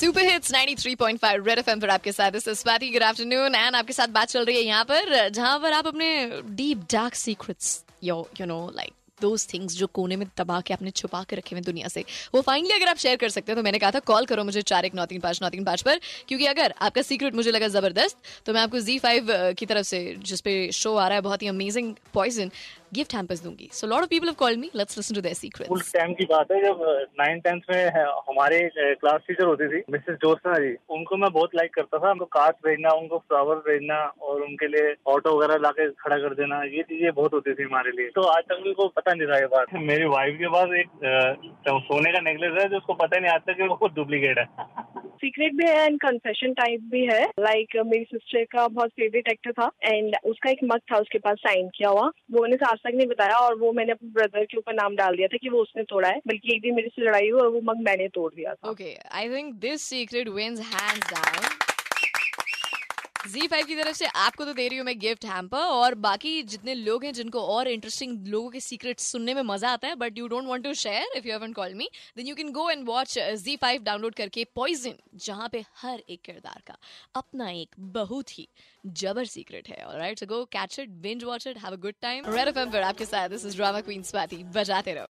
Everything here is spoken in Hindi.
सुपर हिट्स 93.5 रेड एफएम पर आपके साथ। स्वाति गुड आफ्टरनून एंड आपके साथ बात चल रही है यहाँ पर, जहाँ पर आप अपने deep dark secrets yo you know like those things जो कोने में दबा के आपने छुपा के रखे हुए दुनिया से, वो फाइनली अगर आप शेयर कर सकते हैं तो मैंने कहा था कॉल करो मुझे चार एक नौ तीन पाँच, नौ तीन पाँच पर, क्योंकि अगर आपका सीक्रेट मुझे लगा ज़बरदस्त तो मैं आपको जी फाइव की तरफ़ से जिसपे शो आ रहा है, बहुत ही अमेजिंग पॉइजन गिफ्ट हैम्पर्स दूँगी. So lot of people have called me let's listen to their school secrets time की बात है जब नाइन टेंथ में हमारे क्लास टीचर होती थी मिसेस जोत्सना जी उनको मैं बहुत लाइक करता था उनको कार्ड भेजना उनको फ्लावर भेजना और उनके लिए ऑटो वगैरह लाके खड़ा कर देना ये चीज़ें बहुत होती थी हमारे लिए. तो आज तक उनको पता नहीं था ये बात. मेरी वाइफ के पास एक सोने का नेकलेस है जो उसको पता नहीं आता कि वो डुप्लीकेट है. सीक्रेट भी है एंड कन्फेशन टाइप भी है. लाइक like, मेरी सिस्टर का बहुत फेवरेट एक्टर था एंड उसका एक मग था उसके पास साइन किया हुआ. वो उन्हें आज तक नहीं बताया और वो मैंने अपने ब्रदर के ऊपर नाम डाल दिया था कि वो उसने तोड़ा है. बल्कि एक दिन मेरे से लड़ाई हुई और वो मग मैंने तोड़ दिया था. Okay I think this secret wins hands down Z5 की तरफ़ से आपको तो दे रही हूँ मैं गिफ्ट हैम्पर और बाकी जितने लोग हैं जिनको और इंटरेस्टिंग लोगों के सीक्रेट सुनने में मज़ा आता है but you don't want to share if you haven't call me then you can go and watch Z five download करके पॉइजन जहाँ पे हर एक किरदार का अपना एक बहुत ही जबर सीक्रेट है। Alright so go catch it binge watch it have a good time red आपके साथ this is drama queen Swati बजाते रहो।